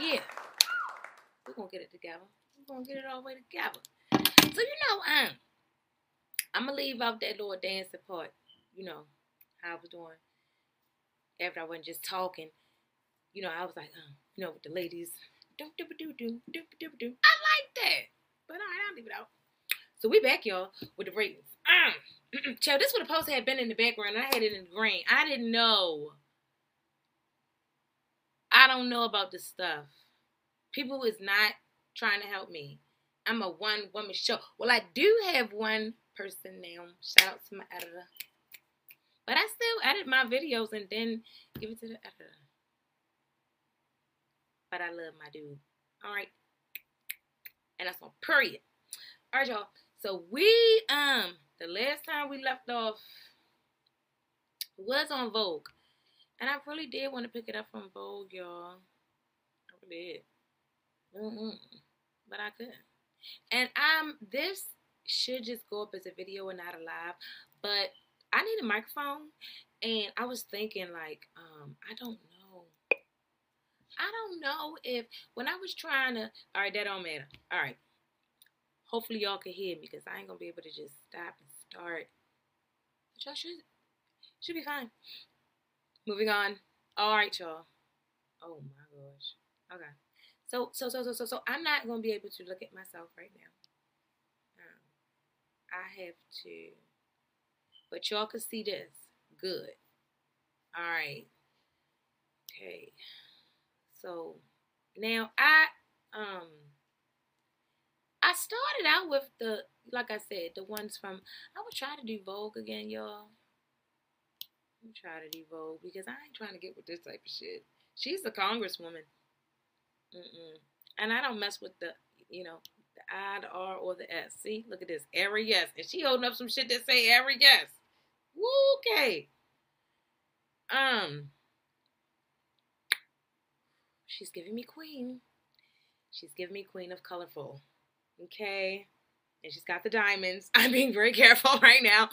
Yeah. We're gonna get it together. We're gonna get it all the way together. So you know, um, I'm gonna leave out that little dancing part. You know, how I was doing after I wasn't just talking. You know, I was like, um, you know, with the ladies. Do do do do do do do. I like that, but all right, I'll leave it out. So we back, y'all, with the ratings. Um, child, this would have supposed to have been in the background. I had it in green. I didn't know. I don't know about this stuff. People is not trying to help me. I'm a one woman show. Well, I do have one person now. Shout out to my editor. But I still edit my videos and then give it to the editor. But I love my dude. All right. And that's on period. All right, y'all. So we um the last time we left off was on Vogue. And I really did want to pick it up from Vogue, y'all. I really did. Mm-mm. But I couldn't. And um, this should just go up as a video and not a live. But I need a microphone, and I was thinking like, um, I don't know. I don't know if when I was trying to. All right, that don't matter. All right. Hopefully y'all can hear me because I ain't gonna be able to just stop and start. But y'all should should be fine. Moving on. All right, y'all. Oh my gosh. Okay. So so so so so so I'm not gonna be able to look at myself right now. Um, I have to, but y'all can see this. Good. All right. Okay. So now I um I started out with the like I said the ones from I would try to do Vogue again, y'all. I'm trying to do Vogue because I ain't trying to get with this type of shit. She's a congresswoman. Mm-mm. And I don't mess with the, you know, the I, the R, or the S. See, look at this. Every yes. And she holding up some shit that say every yes. Okay. Um. She's giving me queen. She's giving me queen of colorful. Okay. And she's got the diamonds. I'm being very careful right now.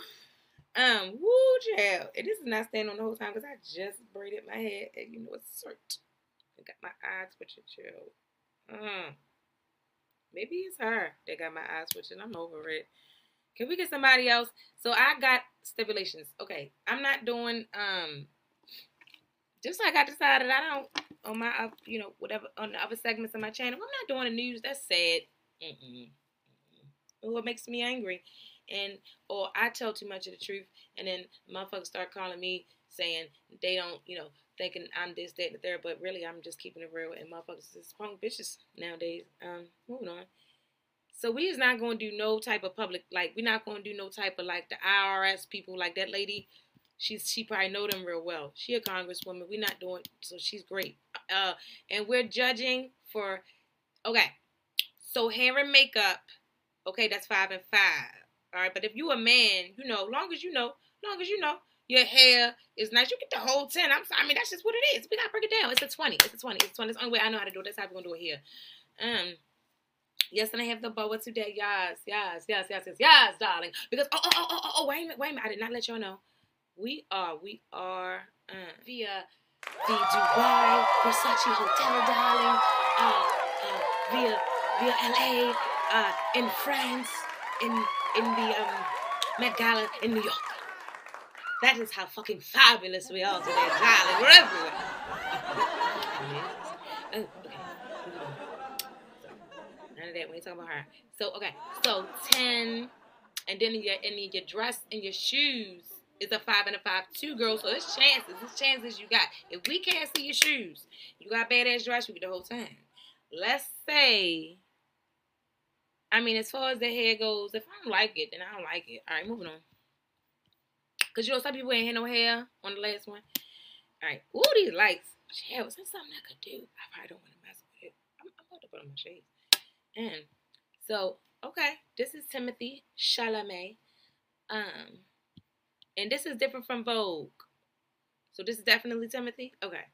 Um, woo, child. And this is not staying on the whole time because I just braided my hair and you know it's cert. I got my eyes twitching, chill. Uh, maybe it's her that got my eyes twitching. I'm over it. Can we get somebody else? So I got stipulations. Okay, I'm not doing um. Just like I decided, I don't on my you know whatever on the other segments of my channel. I'm not doing the news. That's sad. Mm-mm. What makes me angry, and or I tell too much of the truth, and then motherfuckers start calling me saying they don't, you know, thinking I'm this, that, and the third, but really I'm just keeping it real, and motherfuckers is punk bitches nowadays. Um, moving on. So we is not to do no type of public, like we're not to do no type of like the IRS people, like that lady. She's she probably know them real well. She a congresswoman. We're not doing so. She's great. Uh, and we're judging for. Okay, so hair and makeup. Okay, that's five and five. All right, but if you a man, you know, long as you know, long as you know, your hair is nice, you get the whole 10. I'm sorry, I mean, that's just what it is. We gotta break it down. It's a 20. It's a 20. It's a 20. It's the only way I know how to do it. That's how we're gonna do it here. Um, yes, and I have the boa today. Yes, yes, yes, yes, yes, yes, darling. Because oh, oh, oh, oh, oh, wait a minute, wait a minute. I did not let y'all know. We are, we are uh, via the Dubai Versace Hotel, darling. Uh, uh, via via LA, uh, in France, in in the um, Met Gala in New York. That is how fucking fabulous we are today, darling. We're everywhere. oh, okay. None of that. We ain't talking about her. So okay. So ten, and then your in your dress and your shoes is a five and a five two girls. So it's chances. It's chances you got. If we can't see your shoes, you got badass dress. You get the whole time. Let's say I mean, as far as the hair goes, if I don't like it, then I don't like it. All right, moving on. Cause you know some people ain't had no hair on the last one. All right, ooh, these lights. Hell, is that something I could do? I probably don't want to mess with it. I'm, I'm about to put on my shades. And so, okay, this is Timothy Chalamet. Um, and this is different from Vogue. So this is definitely Timothy. Okay.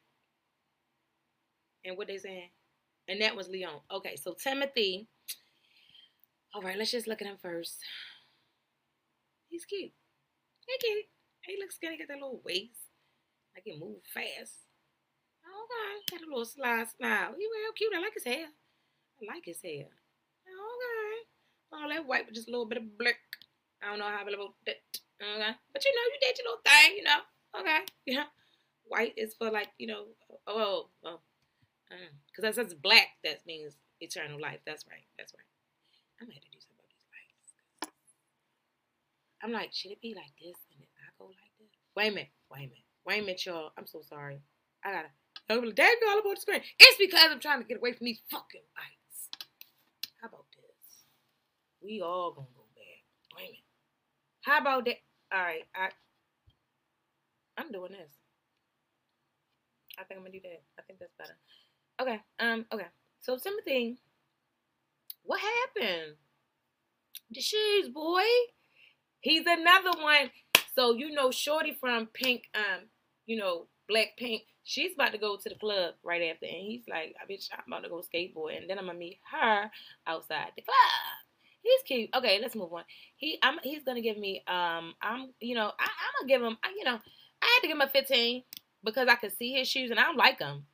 And what they saying? And that was Leon. Okay, so Timothy All right, let's just look at him first. He's cute. He cute. He looks skinny, got that little waist. Like he move fast. Oh Okay, got a little sly smile. He real cute. I like his hair. I like his hair. Okay. All that white with just a little bit of black. I don't know how I about that. Okay. But you know, you did your little thing, you know. Okay. Yeah. White is for like, you know, oh, oh. Because uh, that says black, that means eternal life. That's right. That's right. I'm going to do something about these lights. I'm like, should it be like this and then I go like this? Wait a minute. Wait a minute. Wait a minute, y'all. I'm so sorry. I gotta. I'm like, Dad, all about the screen. It's because I'm trying to get away from these fucking lights. How about this? We all gonna go back. Wait a minute. How about that? All right, I. I'm doing this. I think I'm gonna do that. I think that's better. Okay. Um. Okay. So Timothy, what happened? The shoes, boy. He's another one. So you know, Shorty from Pink, um, you know, Blackpink. She's about to go to the club right after, and he's like, "I bitch, I'm about to go skateboard, and then I'm gonna meet her outside the club." He's cute. Okay, let's move on. He, I'm, he's gonna give me, um, I'm, you know, I, I'm gonna give him, you know, I had to give him a 15 because I could see his shoes and I don't like them.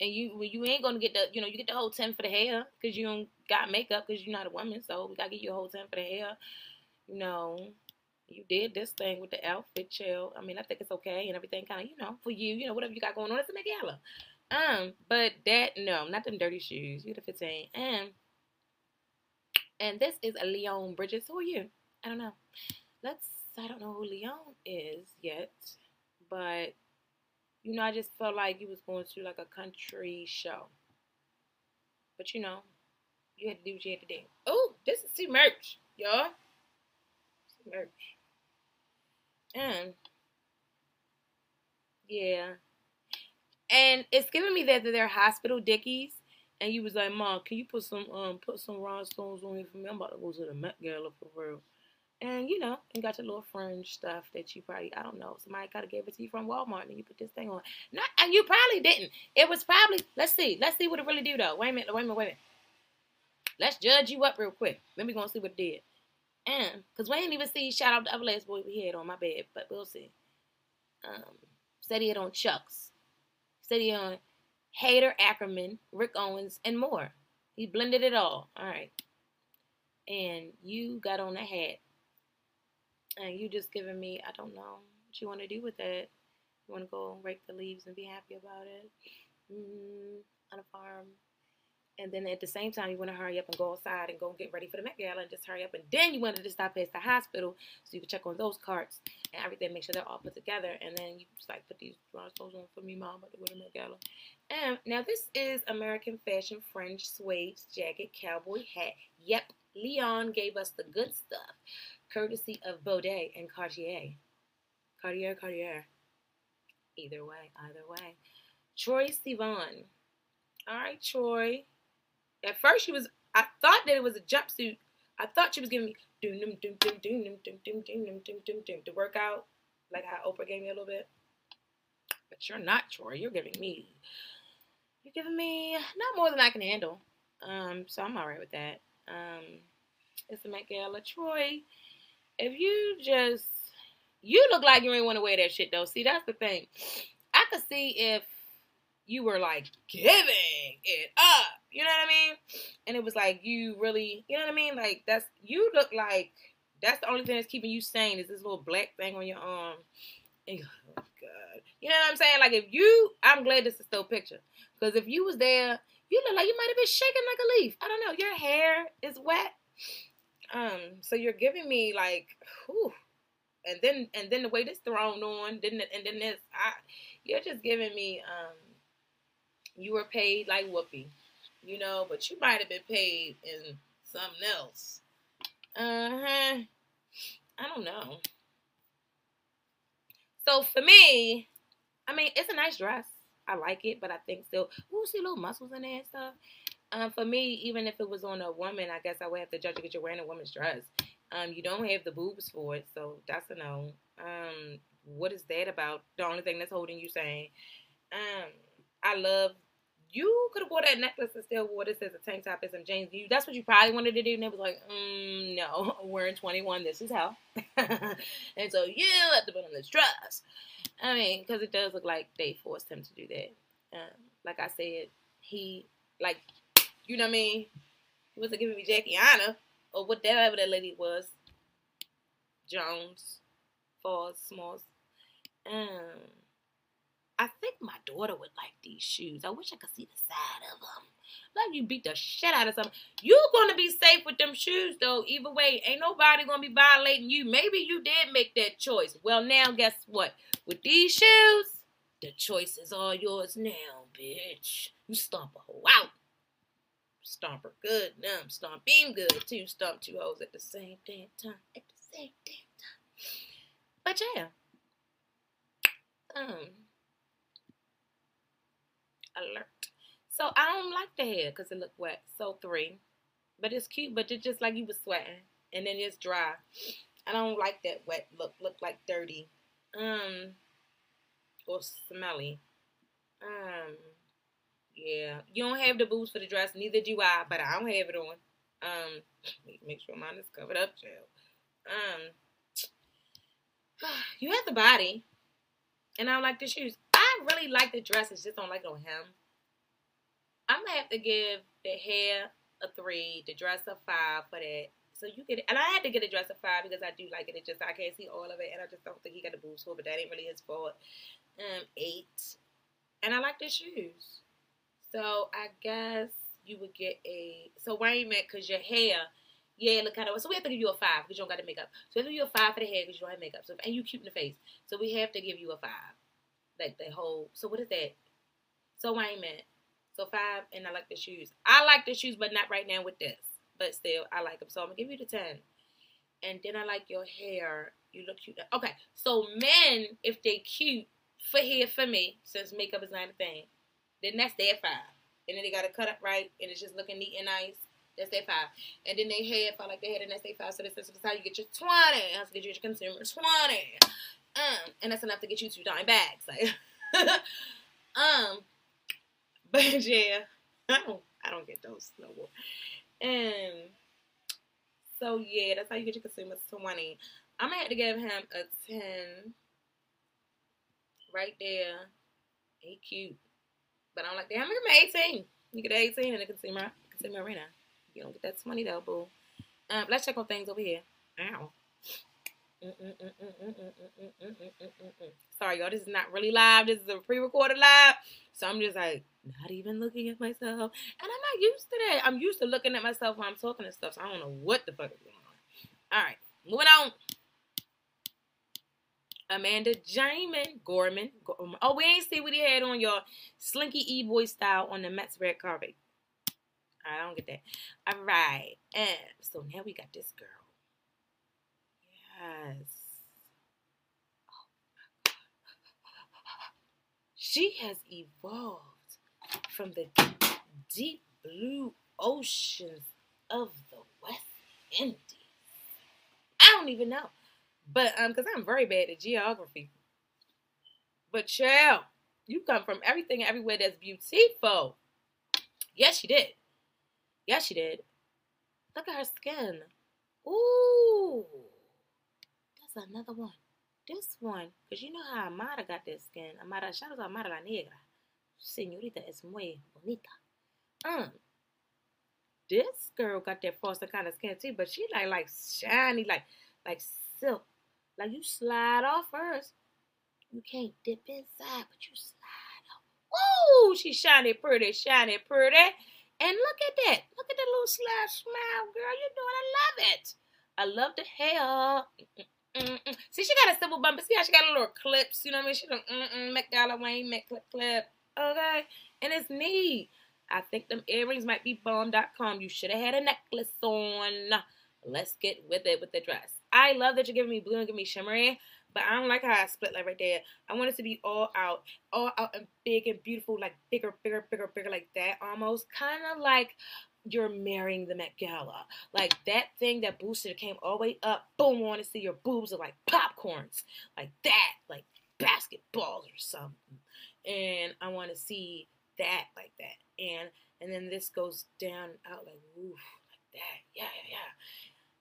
And you, you ain't gonna get the, you know, you get the whole 10 for the hair because you don't got makeup because you're not a woman, so we gotta give you a whole 10 for the hair. You know, you did this thing with the outfit, chill. I mean, I think it's okay and everything, kind of, you know, for you, you know, whatever you got going on, it's a gala. Um, but that no, not them dirty shoes. You the 15 and and this is a Leon Bridges. Who are you? I don't know. Let's, I don't know who Leon is yet, but you know, I just felt like you was going to like a country show. But you know, you had to do what you had to do. Oh, this is see merch, y'all. Merch. And yeah. And it's giving me that, they're hospital dickies and you was like, Mom, can you put some um put some rhinestones on here for me? I'm about to go to the Met Gala for real. And you know, and got your little fringe stuff that you probably I don't know, somebody kinda gave it to you from Walmart and you put this thing on. Not and you probably didn't. It was probably let's see, let's see what it really do though. Wait a minute, wait a minute, wait a minute. Let's judge you up real quick. Then we gonna see what it did. And cause we ain't even see shout out the other last boy we had on my bed, but we'll see. Um said he had on Chucks. Said he on Haider Ackermann, Rick Owens, and more. He blended it all. All right. And you got on a hat. And you just giving me, I don't know what you want to do with that. You want to go rake the leaves and be happy about it mm, on a farm and then at the same time, you want to hurry up and go outside and go get ready for the Met Gala and just hurry up. And then you wanted to stop past the hospital so you could check on those carts and everything, make sure they're all put together. And then you just like put these clothes on for me, mom, go to Met Gala. And now this is American Fashion Fringe Suede Jacket Cowboy Hat. Yep, Leon gave us the good stuff, courtesy of Bode and Cartier. Cartier, Cartier. Either way, either way. Troye Sivan. All right, Troye. At first, she was. I thought that it was a jumpsuit. I thought she was giving me doom doom to work out, like how Oprah gave me a little bit. But you're not, Troye. You're giving me. You're giving me not more than I can handle. Um, so I'm alright with that. Um, it's the Met Gala, Troye. If you just, you look like you ain't want to wear that shit though. See, that's the thing. I could see if you were like giving it up. You know what I mean? And it was like you really, you know what I mean? Like that's you look like that's the only thing that's keeping you sane is this little black thing on your arm. And, oh God, you know what I'm saying? Like if you, I'm glad this is still picture because if you was there, you look like you might have been shaking like a leaf. I don't know. Your hair is wet. Um, so you're giving me like, whew. and then and then the way this thrown on, didn't it? And then this, I, you're just giving me um you were paid like Whoopi, you know, but you might have been paid in something else. Uh huh. I don't know. So for me, I mean, it's a nice dress. I like it, but I think still, ooh, see little muscles in there and stuff. Um, for me, even if it was on a woman, I guess I would have to judge because you're wearing a woman's dress. Um, you don't have the boobs for it, so that's a no. Um, what is that about? The only thing that's holding you saying. Um, I love you could have wore that necklace and still wore this as a tank top and some jeans. You, that's what you probably wanted to do. And it was like, mm, no, we're in 21. This is hell. and so you have to put on this dress. I mean, because it does look like they forced him to do that. Um, like I said, he, like, you know what I mean? He wasn't giving me Jackie Anna or whatever that lady was. Jones, Falls, Smalls. Um, I think my daughter would like these shoes. I wish I could see the side of them. Like you beat the shit out of something. You're gonna be safe with them shoes though. Either way, ain't nobody gonna be violating you. Maybe you did make that choice. Well, now guess what? With these shoes, the choice is all yours now, bitch. You stomp a hoe out. Stomp her good. Now stomp him good too. Stomp two hoes at the same damn time. At the same damn time. But yeah. Um alert. So I don't like the hair because it looked wet. So three. But it's cute, but it's just like you was sweating. And then it's dry. I don't like that wet look. Look like dirty. Um or smelly. Um yeah. You don't have the boots for the dress, neither do I, but I don't have it on. Um make sure mine is covered up, child. Um you have the body. And I like the shoes. I really like the dresses, just don't like it on him. I'm gonna have to give the hair a three, the dress a five for that. So you get it, and I had to get a dress a five because I do like it. It just I can't see all of it, and I just don't think he got the boobs for. But that ain't really his fault. Um, eight, and I like the shoes. So I guess you would get a. So why ain't met? Cause your hair, yeah, look kind of. So we have to give you a five because you don't got the makeup. So we have to give you a five for the hair because you don't have makeup. So and you cute in the face. So we have to give you a five like the whole. So what is that? So I ain't mad. So five, and I like the shoes. I like the shoes, but not right now with this. But still, I like them. So I'm gonna give you the ten. And then I like your hair. You look cute. Okay, so men, if they cute for hair for me, since makeup is not a thing, then that's their five. And then they gotta cut up right, and it's just looking neat and nice. That's their five. And then they hair, if I like their hair, and that's their five. So this is how you get your 20. That's how you get your consumer 20. Um, and that's enough to get you two dime bags. Like, um, but yeah, I don't, I don't get those no more. And so yeah, that's how you get your consumers twenty. I'm gonna have to give him a ten. Right there, he cute, but I don't like damn, I'm eighteen. You get eighteen in the consumer consumer arena. You don't get that twenty though, boo. Um, let's check on things over here. Ow. Sorry, y'all. This is not really live. This is a pre-recorded live. So I'm just like not even looking at myself, and I'm not used to that. I'm used to looking at myself when I'm talking and stuff. So I don't know what the fuck is going on. All right, moving on. Amanda Jamin Gorman. Um, oh, we ain't see what he had on your slinky e-boy style on the Mets red carpet. I don't get that. All right, and so now we got this girl. Yes. She has evolved from the deep blue oceans of the West Indies. I don't even know. But um, because I'm very bad at geography. But chill, you come from everything everywhere that's beautiful. Yes, she did. Yes, she did. Look at her skin. Ooh another one. This one, because you know how Amara got that skin. Amara, shout out to Amara la Negra. Señorita es muy bonita. Um, this girl got that frosted kind of skin too, but she like like shiny, like like silk. Like you slide off first. You can't dip inside, but you slide off. Ooh, she shiny pretty, shiny pretty. And look at that. Look at that little slash smile, girl. You know what? I love it. I love the hair. Mm-mm. See, she got a simple bump. See how she got a little clips. You know what I mean? She don't mm-mm, Met Gala Wayne, Met Clip Clip. Okay? And it's neat. I think them earrings might be bomb.com. You should have had a necklace on. Let's get with it with the dress. I love that you're giving me blue and giving me shimmery, but I don't like how I split like right there. I want it to be all out, all out and big and beautiful, like bigger, bigger, bigger, bigger, like that almost. Kind of like you're marrying the Met Gala. Like that thing that boosted came all the way up. Boom, I want to see your boobs are like popcorns. Like that, like basketballs or something. And I want to see that like that. and and then this goes down out like oof like that. Yeah, yeah,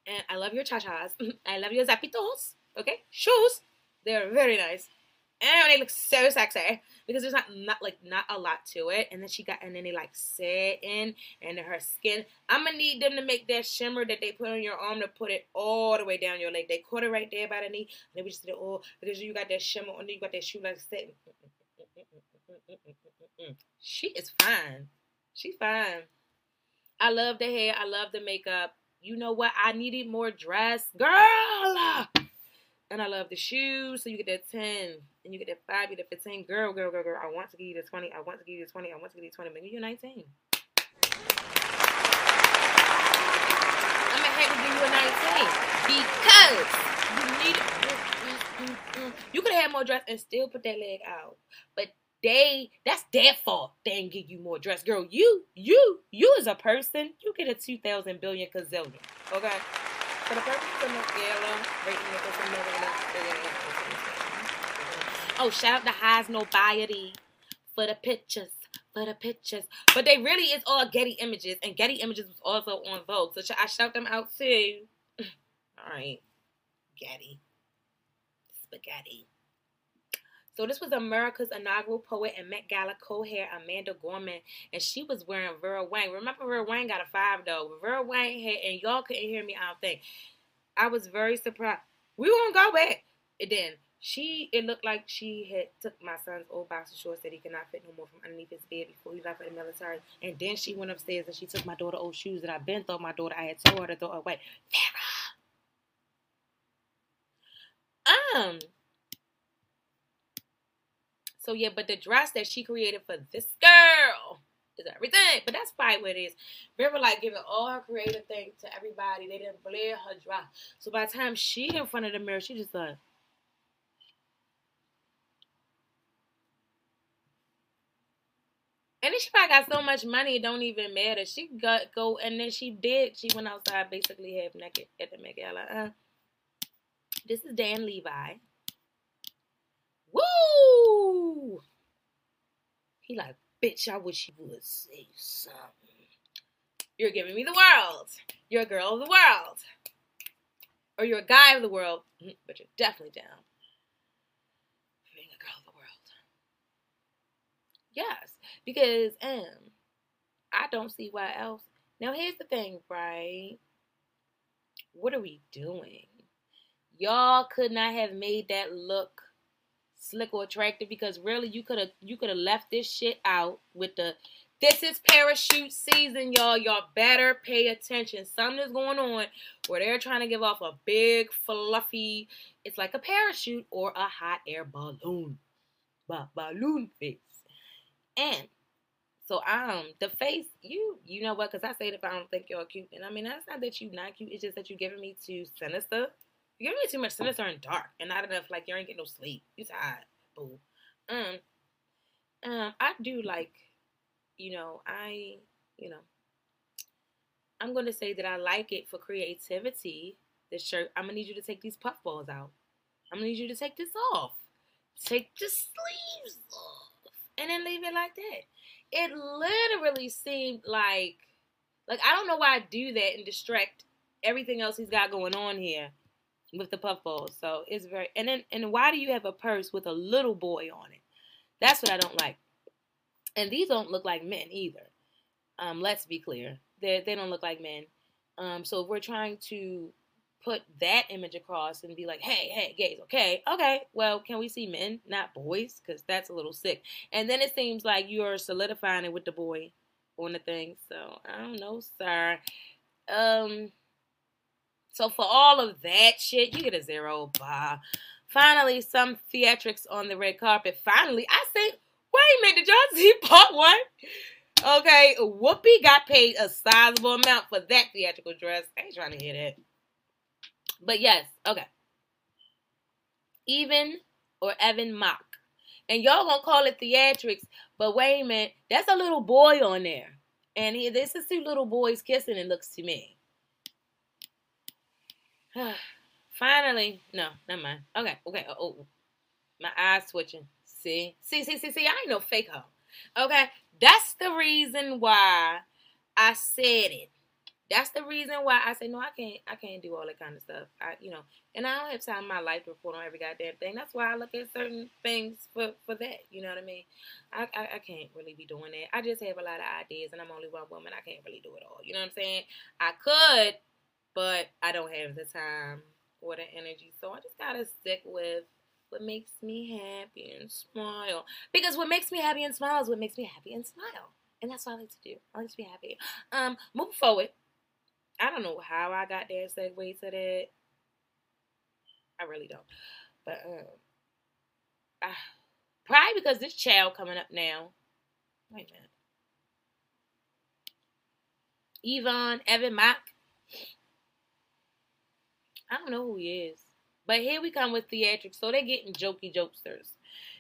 yeah. And I love your cha-chas. I love your zapitos. Okay, shoes. They're very nice and they look so sexy because there's not not like not a lot to it. And then she got and then they like sit in and her skin. I'm gonna need them to make that shimmer that they put on your arm to put it all the way down your leg. They caught it right there by the knee, and we just did it all because you got that shimmer on you got that shoe like sitting. She is fine. She's fine. I love the hair. I love the makeup. You know what? I needed more dress, girl. And I love the shoes. So you get that 10 and you get that 5, you get that 15. Girl, girl, girl, girl. I want to give you the 20. I want to give you the 20. I want to give you the 20. Maybe you're 19. I'm going to give you a 19 because you need You could have had more dress and still put that leg out. But they that's their fault. They didn't give you more dress. Girl, you, you, you as a person, you get a 2,000 billion gazillion. Okay? For the purpose of Oh, shout out to Highsnobiety for the pictures. For the pictures. But they really is all Getty Images. And Getty Images was also on Vogue. So I shout them out too. Alright. Getty. Spaghetti. So this was America's inaugural poet and Met Gala co-hair Amanda Gorman, and she was wearing Vera Wang. Remember, Vera Wang got a five though. Vera Wang had, and y'all couldn't hear me. I don't think. I was very surprised. We won't go back. And then she, it looked like she had took my son's old boxer shorts that he could not fit no more from underneath his bed before he left for the military. And then she went upstairs and she took my daughter old shoes that I been thought my daughter I had told her to throw away. Vera. Um, so yeah, but the dress that she created for this girl is everything. But that's probably what it is. River like giving all her creative things to everybody. They didn't blare her dress. So by the time she in front of the mirror, she just like And then she probably got so much money, it don't even matter. She got go and then she did. She went outside basically half naked at the Met. Uh, this is Dan Levy. Woo! He like, bitch, I wish you would say something. You're giving me the world. You're a girl of the world. Or you're a guy of the world, mm, but you're definitely down for being a girl of the world. Yes, because um, I don't see why else. Now here's the thing, right? What are we doing? Y'all could not have made that look slick or attractive because really you could have you could have left this shit out with the this is parachute season, y'all. Y'all better pay attention. Something is going on where they're trying to give off a big, fluffy, it's like a parachute or a hot air balloon. Ba- balloon face. And so um the face, you you know what, because I said if I don't think you're cute. And I mean that's not that you not cute, it's just that you're giving me too sinister. You're giving me too much sinister and dark and not enough like you ain't getting no sleep. You tired, boo. Um um I do like, you know, I you know I'm gonna say that I like it for creativity. This shirt, I'm gonna need you to take these puffballs out. I'm gonna need you to take this off. Take the sleeves off. And then leave it like that. It literally seemed like like I don't know why I do that and distract everything else he's got going on here with the puffballs. So it's very and then and why do you have a purse with a little boy on it? That's what I don't like. And these don't look like men either. Um, let's be clear. They they don't look like men. Um, so if we're trying to put that image across and be like, hey, hey, gays, okay, okay, well, can we see men, not boys? Because that's a little sick. And then it seems like you're solidifying it with the boy on the thing. So I don't know, sir. Um, so for all of that shit, you get a zero. Bah. Finally, some theatrics on the red carpet. Finally, I said, wait a minute, did y'all see part one? Okay, Whoopi got paid a sizable amount for that theatrical dress. I ain't trying to hear that. But yes, okay. Even or Evan Mock. And y'all gonna call it theatrics, but wait a minute, that's a little boy on there. And he, this is two little boys kissing, it looks to me. Finally, no, never mind. Okay, okay. Oh, oh, my eyes switching. See, see, see, see, see. I ain't no fake hoe. Okay, That's the reason why I said it. That's the reason why I say no. I can't. I can't do all that kind of stuff. I, you know, and I don't have time in my life to report on every goddamn thing. That's why I look at certain things for for that. You know what I mean? I, I I can't really be doing that. I just have a lot of ideas, and I'm only one woman. I can't really do it all. You know what I'm saying? I could, but I don't have the time or the energy. So I just gotta stick with what makes me happy and smile. Because what makes me happy and smile is what makes me happy and smile. And that's what I like to do. I like to be happy. Um, move forward. I don't know how I got there segue to that. I really don't. But um I, probably because this child coming up now. Wait a minute. Yvonne Evan Mock. I don't know who he is. But here we come with theatrics. So they're getting jokey jokesters.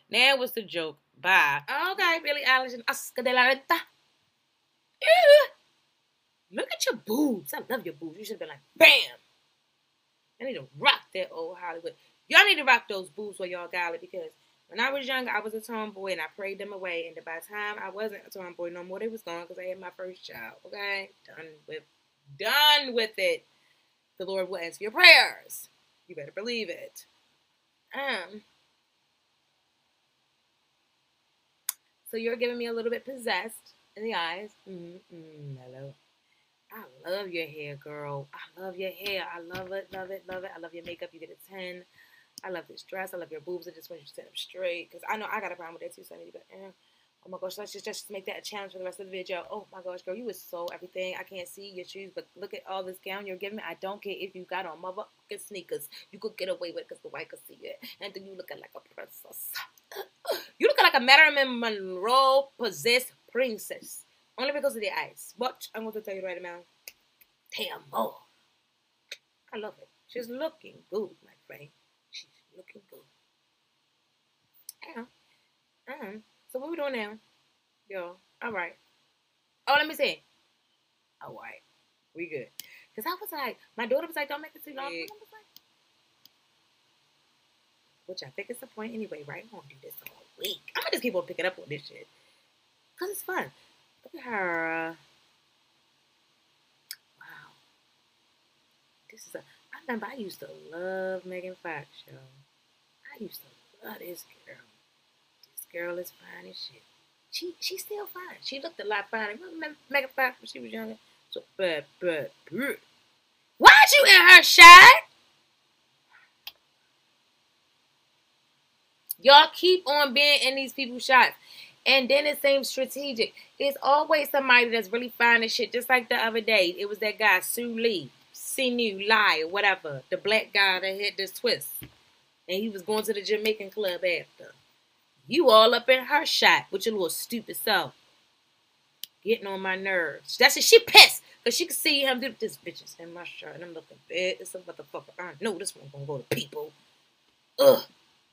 Now what's the joke? Bye. Okay, Billie Eilish and Oscar de la Renta. Look at your boobs. I love your boobs. You should have been like, bam. I need to rock that old Hollywood. Y'all need to rock those boobs while y'all got it because when I was young, I was a tomboy and I prayed them away. And by the time I wasn't a tomboy no more, they was gone because I had my first child. Okay, done with, done with it. The Lord will answer your prayers. You better believe it. Um. So you're giving me a little bit possessed in the eyes. Mm-hmm. Hello. I love your hair, girl. I love your hair. I love it, love it, love it. I love your makeup. You get a 10. I love this dress. I love your boobs. I just want you to stand up straight. Because I know I got a problem with that too, so I need to go, eh. Oh my gosh, let's just, just make that a challenge for the rest of the video. Oh my gosh, girl, you was so everything. I can't see your shoes, but look at all this gown you're giving me. I don't care if you got on motherfucking sneakers. You could get away with it because the white could see it. And then you looking like a princess. you looking like a Marilyn Monroe possessed princess. Only because of the eyes. But I'm going to tell you right now. More. I love it. She's looking good, my friend. She's looking good. Yeah. Um, so what we doing now? Yo, all right. Oh, let me see. All right. We good. Because I was like, my daughter was like, don't make it too long. Yeah. Which I think is the point anyway, right? I'm going to do this all week. I'm going to just keep on picking up on this shit. Because it's fun. Look at her. Wow. This is a. I remember I used to love Megan Fox show. I used to love this girl. This girl is fine as shit. She she's still fine. She looked a lot finer. Remember Megan Fox when she was younger? So but but Why'd you in her shot? Y'all keep on being in these people's shots. And then it seems strategic. It's always somebody that's really fine and shit. Just like the other day, it was that guy, Sue Lee, Sinu, Lie, or whatever. The black guy that had this twist. And he was going to the Jamaican club after. You all up in her shot with your little stupid self. Getting on my nerves. That's it. She pissed. Because she could see him do this bitches in my shirt. And I'm looking bad. It's a motherfucker. I know this one gonna go to people. Ugh.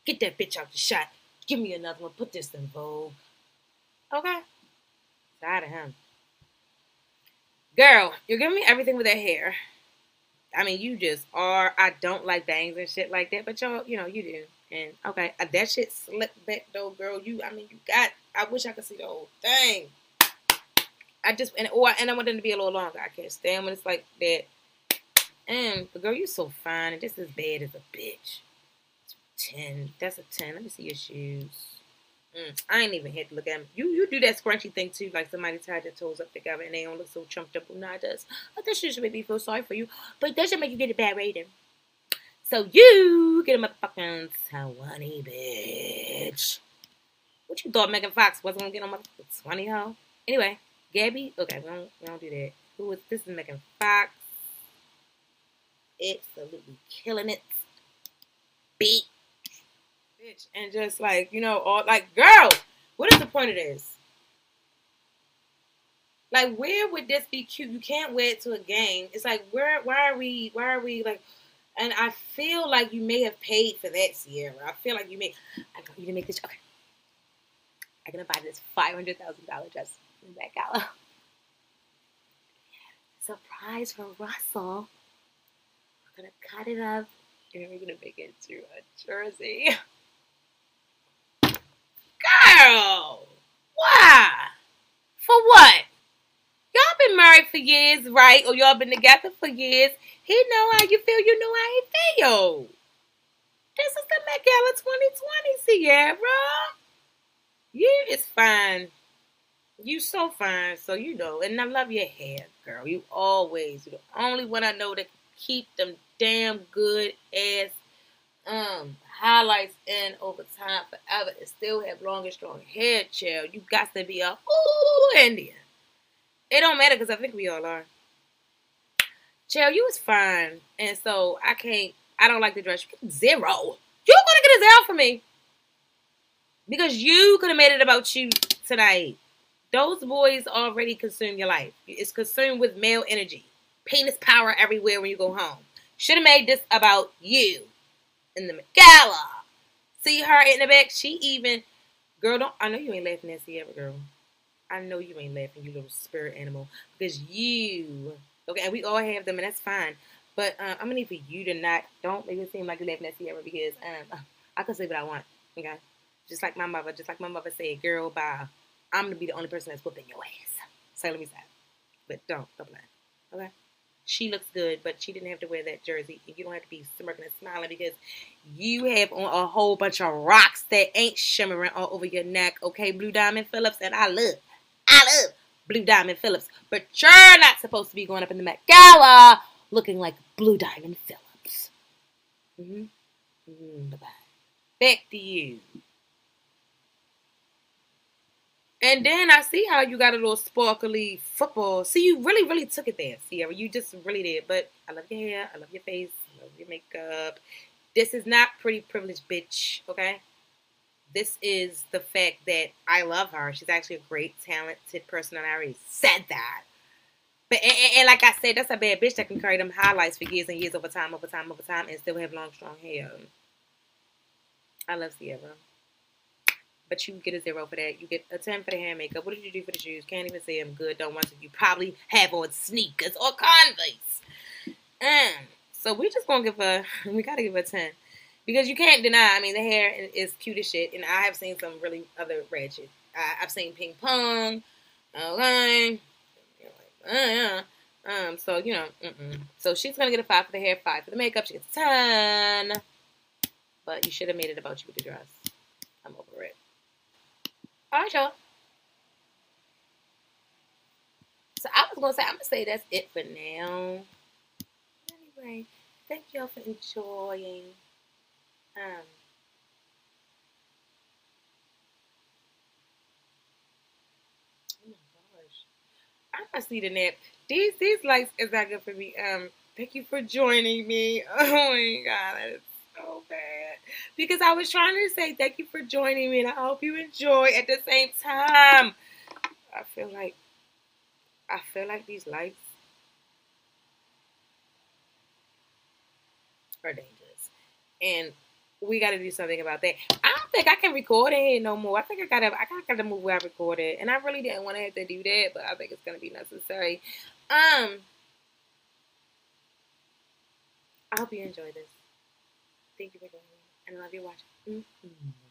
Get that bitch out the shot. Give me another one. Put this in Vogue. Okay. Tired of him. Girl, you're giving me everything with that hair. I mean, you just are. I don't like bangs and shit like that, but y'all, you know, you do. And okay, uh, that shit slipped back though, girl. You, I mean, you got. I wish I could see the whole thing. I just and or and I want them to be a little longer. I can't stand when it's like that. And the girl, you're so fine, and just as bad as a bitch. Ten. That's a ten. Let me see your shoes. Mm, I ain't even had to look at them. You you do that scrunchy thing too, like somebody tied their toes up together and they don't look so chumped up. Nah, it does. Oh, that should make me feel sorry for you, but it doesn't make you get a bad rating. So you get a motherfucking twenty, bitch. What you thought Megan Fox wasn't gonna get on my twenty hoe? Anyway, Gabby. Okay, we don't we don't do that. Who is this? Is Megan Fox? Absolutely killing it. Beat bitch and just like you know all like girl what is the point of this? Like where would this be cute? You can't wear it to a game. It's like where why are we why are we like and i feel like you may have paid for that Ciara. I feel like you may i want you to make this okay i'm gonna buy this $500000 dress in that gala. Surprise for russell. We're gonna cut it up and we're gonna make it into a jersey Girl, why? For what? Y'all been married for years, right? Or y'all been together for years. He know how you feel. You know how he feel. This is the Met Gala 2020, Ciara. You is fine. You so fine. So you know. And I love your hair, girl. You always. You're the only one I know that keep them damn good ass um highlights in over time forever and still have long and strong hair, child. You got to be a ooh Indian. It don't matter because I think we all are. Child, you was fine. And so I can't I don't like the dress. Zero. You're gonna get a zero for me. Because you could have made it about you tonight. Those boys already consume your life. It's consumed with male energy. Penis power everywhere when you go home. Should have made this about you in the gala. See her in the back? She even, girl, don't, I know you ain't laughing at Ciara, girl. I know you ain't laughing, you little spirit animal. Because you, okay, and we all have them, and that's fine. But uh, I'm gonna need for you to not, don't make it seem like you're laughing at Ciara because um, I can say what I want, okay? Just like my mother, just like my mother said, girl, bye. I'm gonna be the only person that's whooping your ass. So let me say, but don't, don't lie, okay? She looks good, but she didn't have to wear that jersey. And You don't have to be smirking and smiling because you have on a whole bunch of rocks that ain't shimmering all over your neck. Okay, Blue Diamond Phillips, and I love, I love Blue Diamond Phillips, but you're not supposed to be going up in the Met Gala looking like Blue Diamond Phillips. Mm-hmm. Mm-hmm. Bye bye. Back to you. And then I see how you got a little sparkly football. See, you really, really took it there, Ciara. You just really did. But I love your hair. I love your face. I love your makeup. This is not pretty privileged bitch, okay? This is the fact that I love her. She's actually a great, talented person, and I already said that. But and, and, and, like I said, that's a bad bitch that can carry them highlights for years and years over time, over time, over time, and still have long, strong hair. I love Ciara but you get a zero for that. You get a 10 for the hair makeup. What did you do for the shoes? Can't even say I'm good. Don't want to. You probably have on sneakers or Converse. Um, so we're just to give a, we got to give a 10. Because you can't deny, I mean, the hair is cute as shit. And I have seen some really other ratchet. I, have seen ping pong. Okay. Uh, um, so, you know, mm-mm. so she's going to get a 5 for the hair, 5 for the makeup. She gets 10. But you should have made it about you with the dress. I'm over it. Alright, y'all. So I was gonna say I'm gonna say that's it for now. Anyway, thank y'all for enjoying. Um Oh my gosh. I must need a nap. These these lights is not good for me. Um thank you for joining me. Oh my god, it's so bad because I was trying to say thank you for joining me and I hope you enjoy at the same time. I feel like I feel like these lights are dangerous. And we got to do something about that. I don't think I can record it no more. I think I gotta, I gotta move where I record it, and I really didn't want to have to do that, but I think it's gonna be necessary. Um, I hope you enjoy this. Thank you for joining and love you watching. Mm-hmm.